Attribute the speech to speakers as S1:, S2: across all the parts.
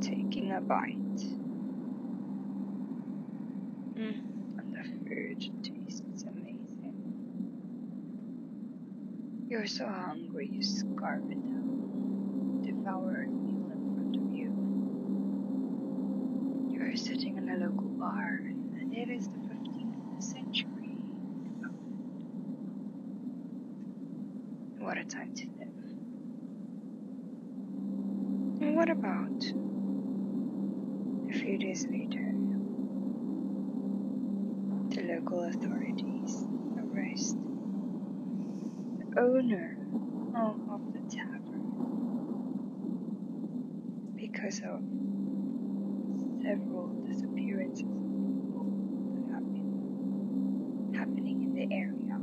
S1: taking a bite. Mm, and the food tastes amazing. You're so hungry, you scarf it down, devour a meal in front of you. You're sitting in a local bar, and it is the 15th century. What a time to live. And what about a few days later? The local authorities arrest the owner of the tavern because of several disappearances that have been happening in the area.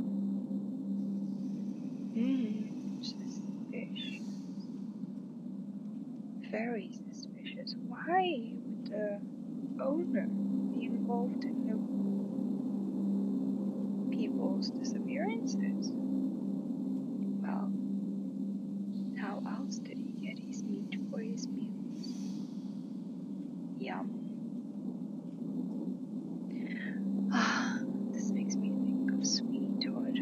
S1: Hmm, suspicious. Very suspicious. Why would the owner be involved in the people's disappearances? Well, how else did he get his meat for his meals? Yum. Ah, this makes me think of Sweetwood.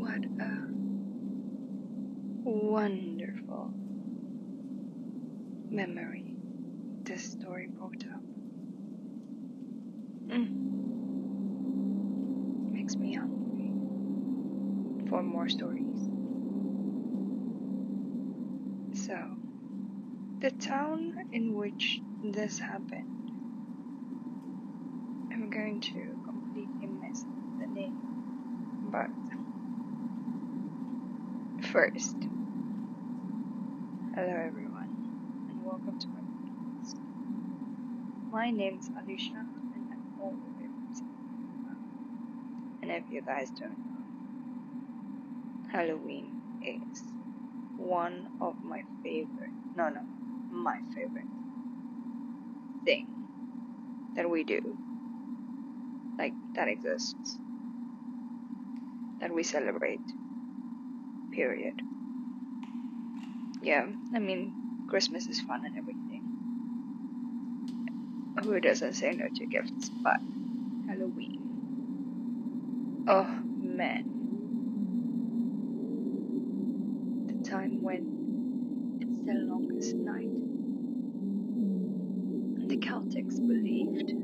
S1: What a wonderful memory this story brought up. Mm. Makes me hungry for more stories. So, the town in which this happened, I'm going to completely miss the name, but first, hello everyone, and welcome to my podcast. My name's Alicia, and I'm all the way from And if you guys don't know, Halloween is one of my favorite, no, no, my favorite thing that we do, like that exists, that we celebrate, period. Yeah, I mean, Christmas is fun and everything. Who doesn't say no to gifts, but Halloween. Oh man. The time when it's the longest night. The Celtics believed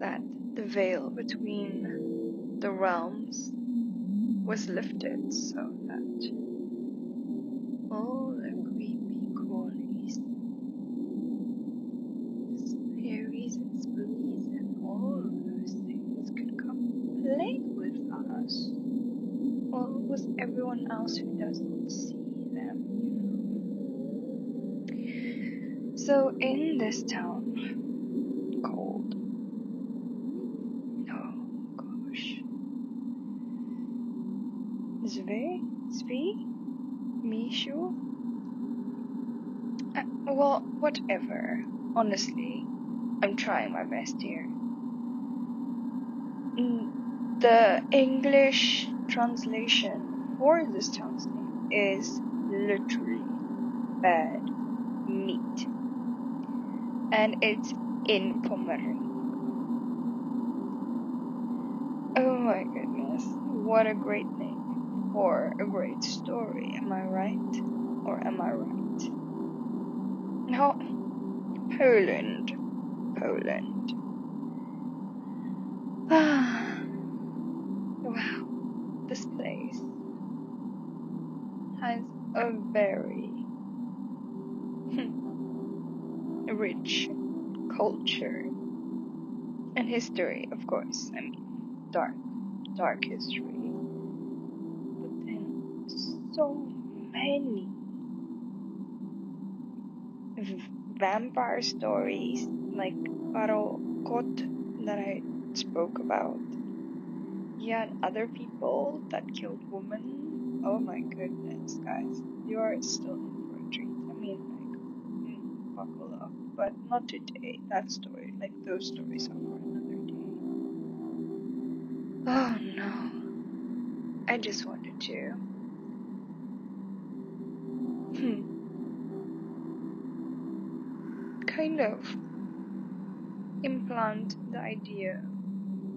S1: that the veil between the realms was lifted so that all the creepy crawlies, fairies and spookies and all of those things could come play with us. Well, with everyone else who doesn't see them, you know. So in this town called oh gosh. Sve? Sve? Mishu? Uh, well, whatever. Honestly, I'm trying my best here. Mm, The English translation for this town's name is literally bad. And it's in Pomeranian. Oh my goodness, what a great name for a great story. Am I right? Or am I right? No, Poland. Poland. Ah, wow, this place has a very rich culture and history, of course. I mean, dark, dark history. But then so many vampire stories like Barokot that I spoke about. Yeah, and other people that killed women. Oh my goodness, guys, you are still in for a treat. I mean, like, mm, buckle up, but not today. That story, like those stories, are for another day. Oh no, I just wanted to. Hmm. Kind of implant the idea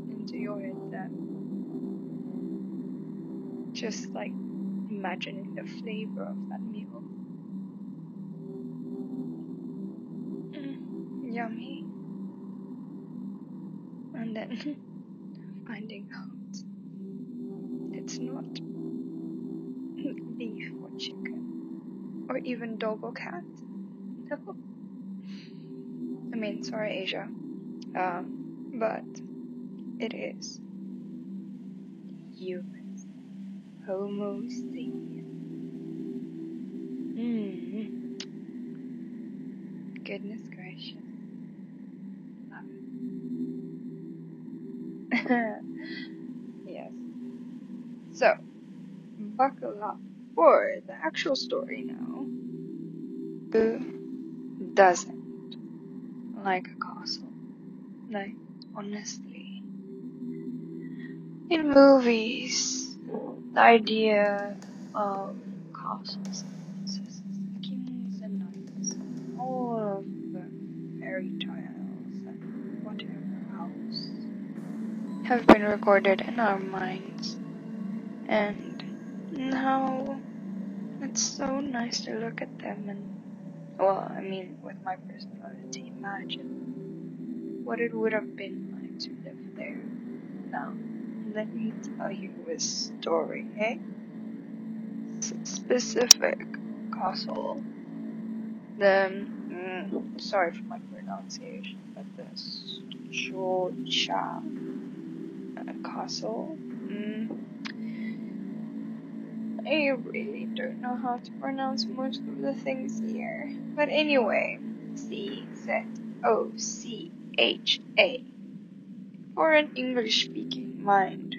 S1: into your head that just like imagining the flavor of that meal. Yummy. And then finding out it's not beef or chicken or even dog or cat. No. I mean, sorry, Asia. Um, but it is humans. Homo sapien. Mm. Goodness gracious. yes. So, buckle up for the actual story now. Who doesn't like a castle? Like, honestly. In movies, the idea of castles and princesses, kings and knights, all of the fairy tales have been recorded in our minds. And now it's so nice to look at them and, well, I mean, with my personality, imagine what it would have been like to live there. Now, let me tell you a story, eh? Specific castle. The, mm, sorry for my pronunciation, but the Czocha uh, castle. Mm, I really don't know how to pronounce most of the things here. But anyway, C Z O C H A. For an English speaking mind,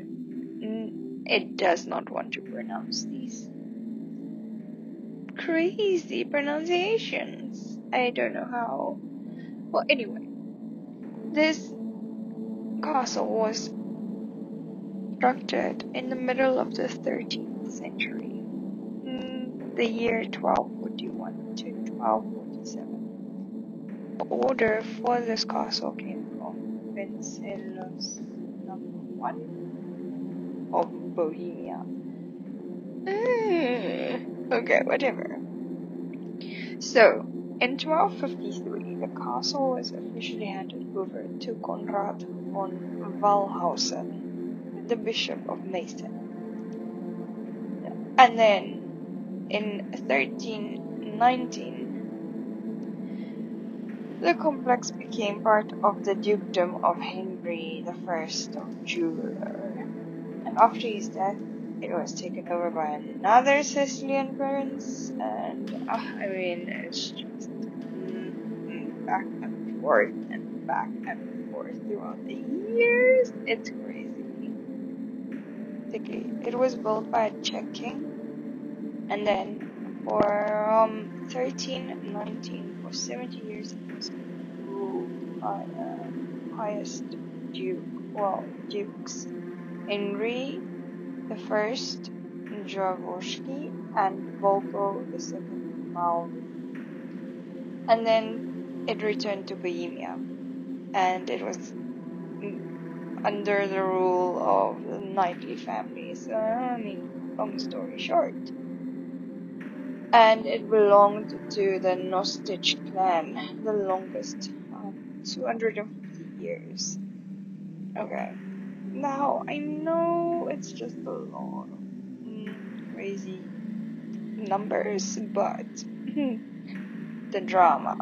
S1: mm, it does not want to pronounce these crazy pronunciations. I don't know how. Well, anyway, this castle was constructed in the middle of the 13th century, in the year 1241 to 1247. The order for this castle came from Wenceslaus I of Bohemia. Mm, okay, whatever. So, in 1253, the castle was officially handed over to Konrad von Wallhausen, the Bishop of Meissen. And then, in 1319, the complex became part of the dukedom of Henry I of Jura. And after his death, it was taken over by another Silesian prince, and uh, I mean, it's just back and forth and back and forth throughout the years. It's crazy. It was built by a Czech king, and then for um, 1319, for 70 years, it was ruled by the highest duke, well, dukes, Henry the first Jaworski and Volko the second Malvi. And then it returned to Bohemia, and it was under the rule of the knightly families. Uh, I mean, long story short. And it belonged to the Nostich clan, the longest, um, 250 years. Okay. Now, I know it's just a lot of mm, crazy numbers, but the drama.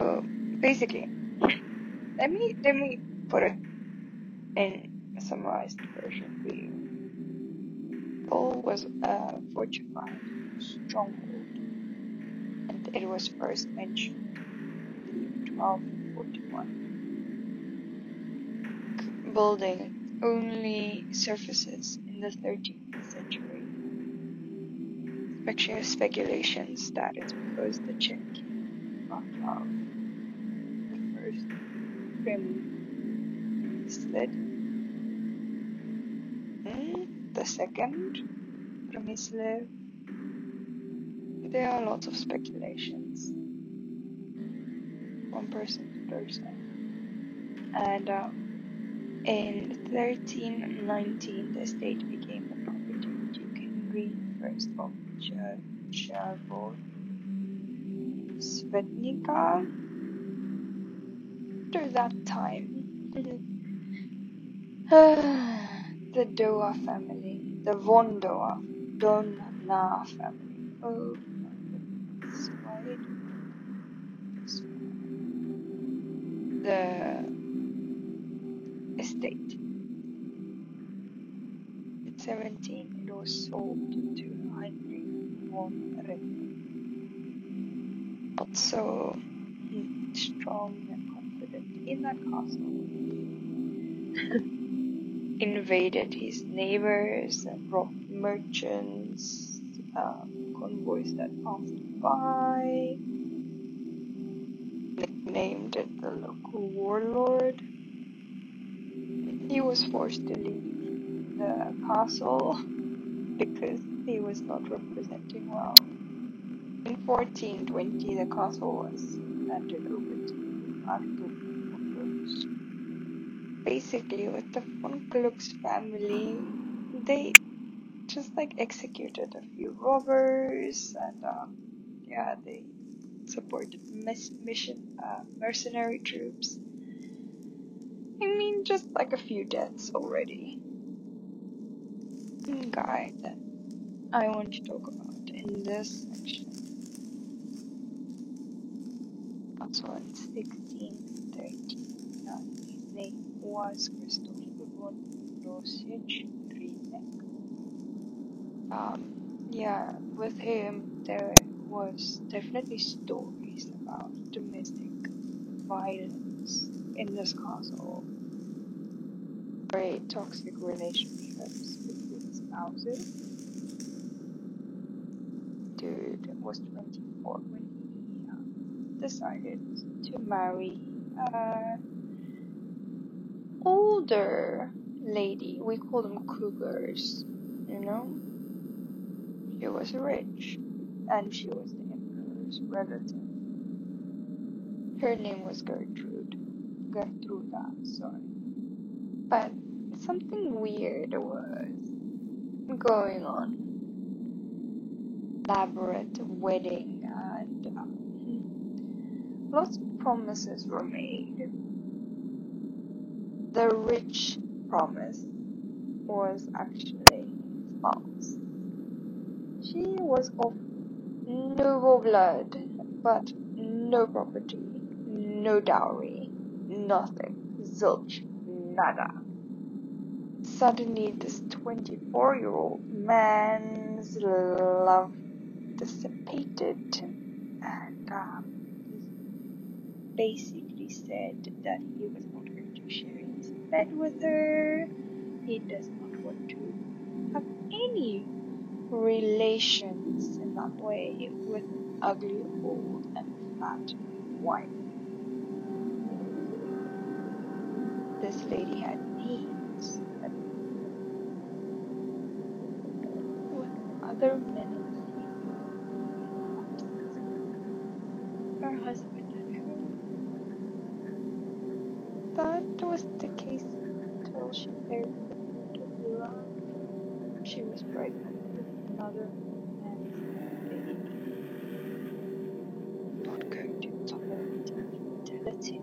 S1: So, basically, let me let me put it in a summarized version for you. Was uh, a fortified stronghold, and it was first mentioned in 1241 building only surfaces in the 13th century. Spec- speculations that it's because the Czech Václav the first Prim slid. Hmm? the second, Promislev. There are lots of speculations from person to person. And um, in 1319, the estate became the property of Duke Henry I of Cherbourg, Svetnica. After that time, the Doa family, the von Doa, Don Na family. Oh my goodness, why did the estate. At 17, it was sold to Heinrich von Rethel. Not so strong and confident in that castle. Invaded his neighbors and robbed merchants, um, convoys that passed by nicknamed it the local warlord. He was forced to leave the castle because he was not representing well. In 1420, the castle was handed over to Arthur Basically, with the Gluck's family, they just like executed a few robbers and um, yeah, they supported mission uh, mercenary troops. I mean, just like a few deaths already. Guy that I want to talk about in this section. 1639, his name was Christopher von Rosich Um, yeah, with him there was definitely stories about domestic violence in this castle. Very toxic relationships between spouses. Dude was 24 when he uh, decided to marry a older lady. We call them cougars, you know? She was rich and she was the emperor's relative. Her name was Gertrude. Gertruda, sorry. But something weird was going on. Elaborate wedding and um, lots of promises were made. The rich promise was actually false. She was of noble blood, but no property, no dowry, nothing, zilch, nada. Suddenly, this 24 year old man's love dissipated, and um, he basically said that he was not going to share bed with her. He does not want to have any relations in that way with ugly old and fat wife. This lady had needs, but with other men her husband at home. That was the case until she married love. She was pregnant with another man's baby. Not going to tolerate infidelity.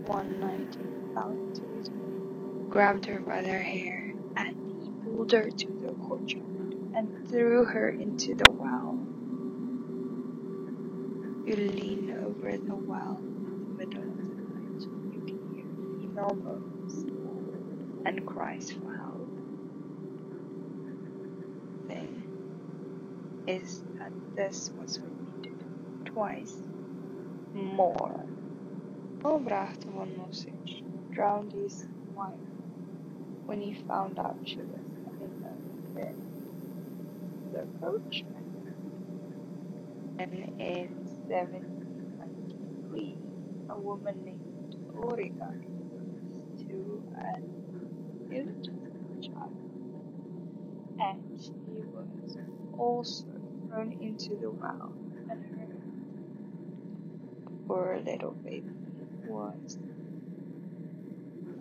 S1: One night her, grabbed her by her hair, and he pulled her to the courtyard and threw her into the well. You lean over the well in the middle of the night. You can moans and cries for help. Thing is that this was repeated twice more. Oh, Albrecht von Mosich drowned his wife when he found out she was in the bed. The coachman. And in 1793, a woman named Origa to an illegitimate child and she was also thrown into the well, and her poor little baby was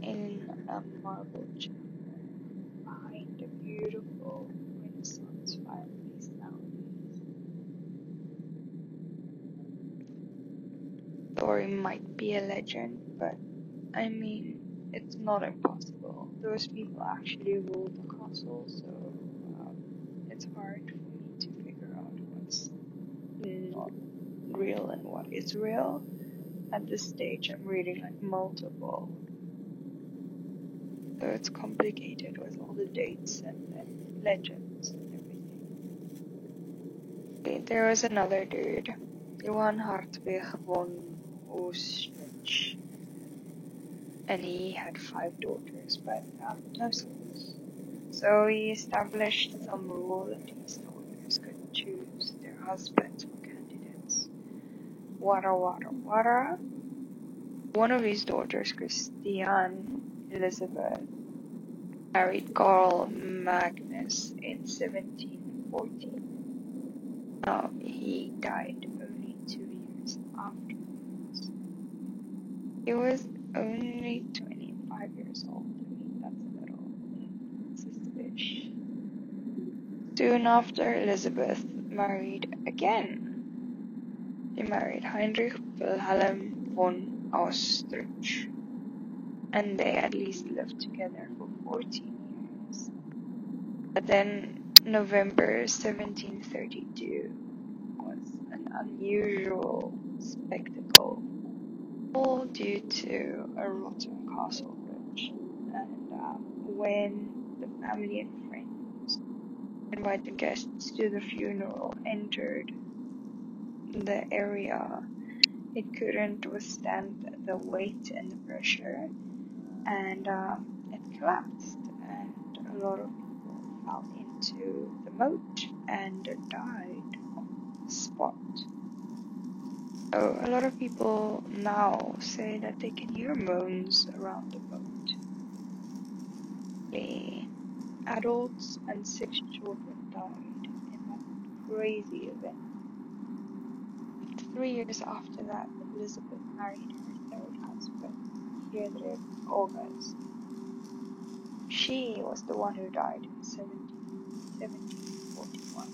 S1: in a marble chamber behind a beautiful Renaissance fireplace nowadays. Story might be a legend, but I mean, it's not impossible. Those people actually ruled the castle, so um, it's hard for me to figure out what's not real and what is real. At this stage, I'm reading like multiple, so it's complicated with all the dates and, and legends and everything. There was another dude, Johan Hartwig von Ostrich and had five daughters, but um, no sons. So he established some rule that his daughters could choose their husbands for candidates. Wara. One of his daughters, Christiane Elizabeth, married Karl Magnus in 1714. Now, he died only two years afterwards. He was only 25 years old. I mean, that's a little suspicious. Soon after, Elizabeth married again. She married Heinrich Wilhelm von Austrich, and they at least lived together for 14 years. But then, November 1732 was an unusual spectacle all due to a rotten castle bridge. And um, when the family and friends invited guests to the funeral entered the area, it couldn't withstand the weight and the pressure, and um, it collapsed. And a lot of people fell into the moat and died on the spot. A lot of people now say that they can hear moans around the boat. The adults and six children died in that crazy event. Three years after that, Elizabeth married her third husband, Frederick August. She was the one who died in 1741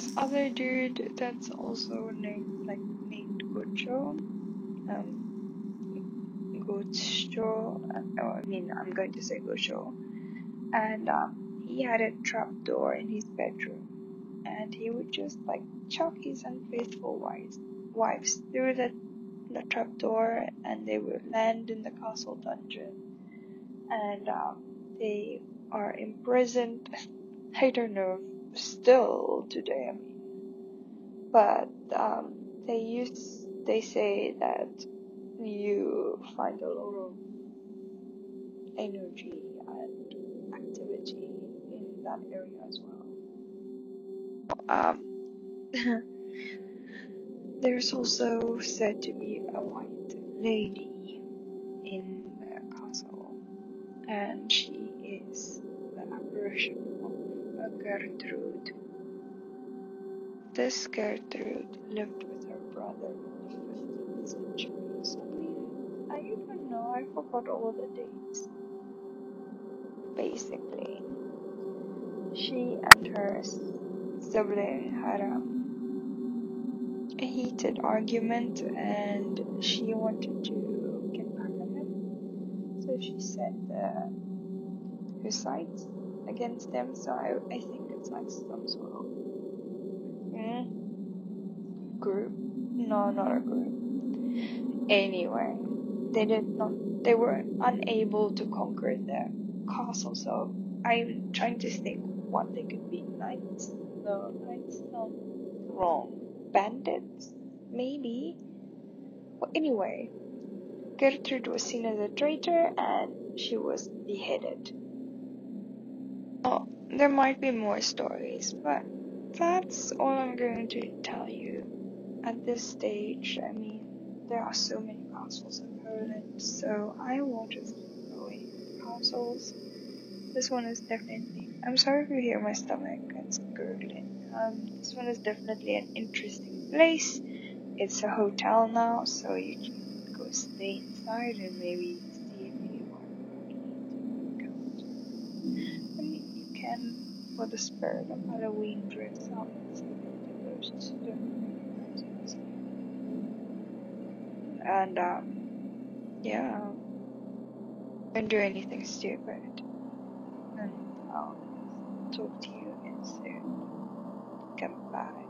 S1: this other dude that's also named like named Gocho. Um, Gocho. Uh, I mean, I'm going to say Gocho, and um, he had a trap door in his bedroom, and he would just like chuck his unfaithful wives wives through the the trap door, and they would land in the castle dungeon, and um, they are imprisoned. I don't know still today. I mean, but um, they use they say that you find a lot of energy and activity in that area as well. Um, there's also said to be a white lady in the castle, and she is the apparition Gertrude. This Gertrude lived with her brother in the 15th century. I even know, I forgot all the dates. Basically, she and her sibling had a, heated argument and she wanted to get back at him. So she said uh, her sides against them, so I, I think it's like some sort of mm, group. No, not a group. Anyway, they did not. They were unable to conquer the castle, so I'm trying to think what they could be. Knights? No, knights. No, wrong. Bandits? Maybe. Well, anyway, Gertrude was seen as a traitor and she was beheaded. There might be more stories, but that's all I'm going to tell you at this stage. I mean, there are so many castles in Poland, so I won't just keep going castles. This one is definitely I'm sorry if you hear my stomach, it's gurgling. Um, this one is definitely an interesting place. It's a hotel now, so you can go stay inside and maybe see if anyone would encounter. And can, for the spirit of Halloween, dress up the ghosts. And um, yeah, don't do anything stupid. And I'll talk to you again soon. Goodbye.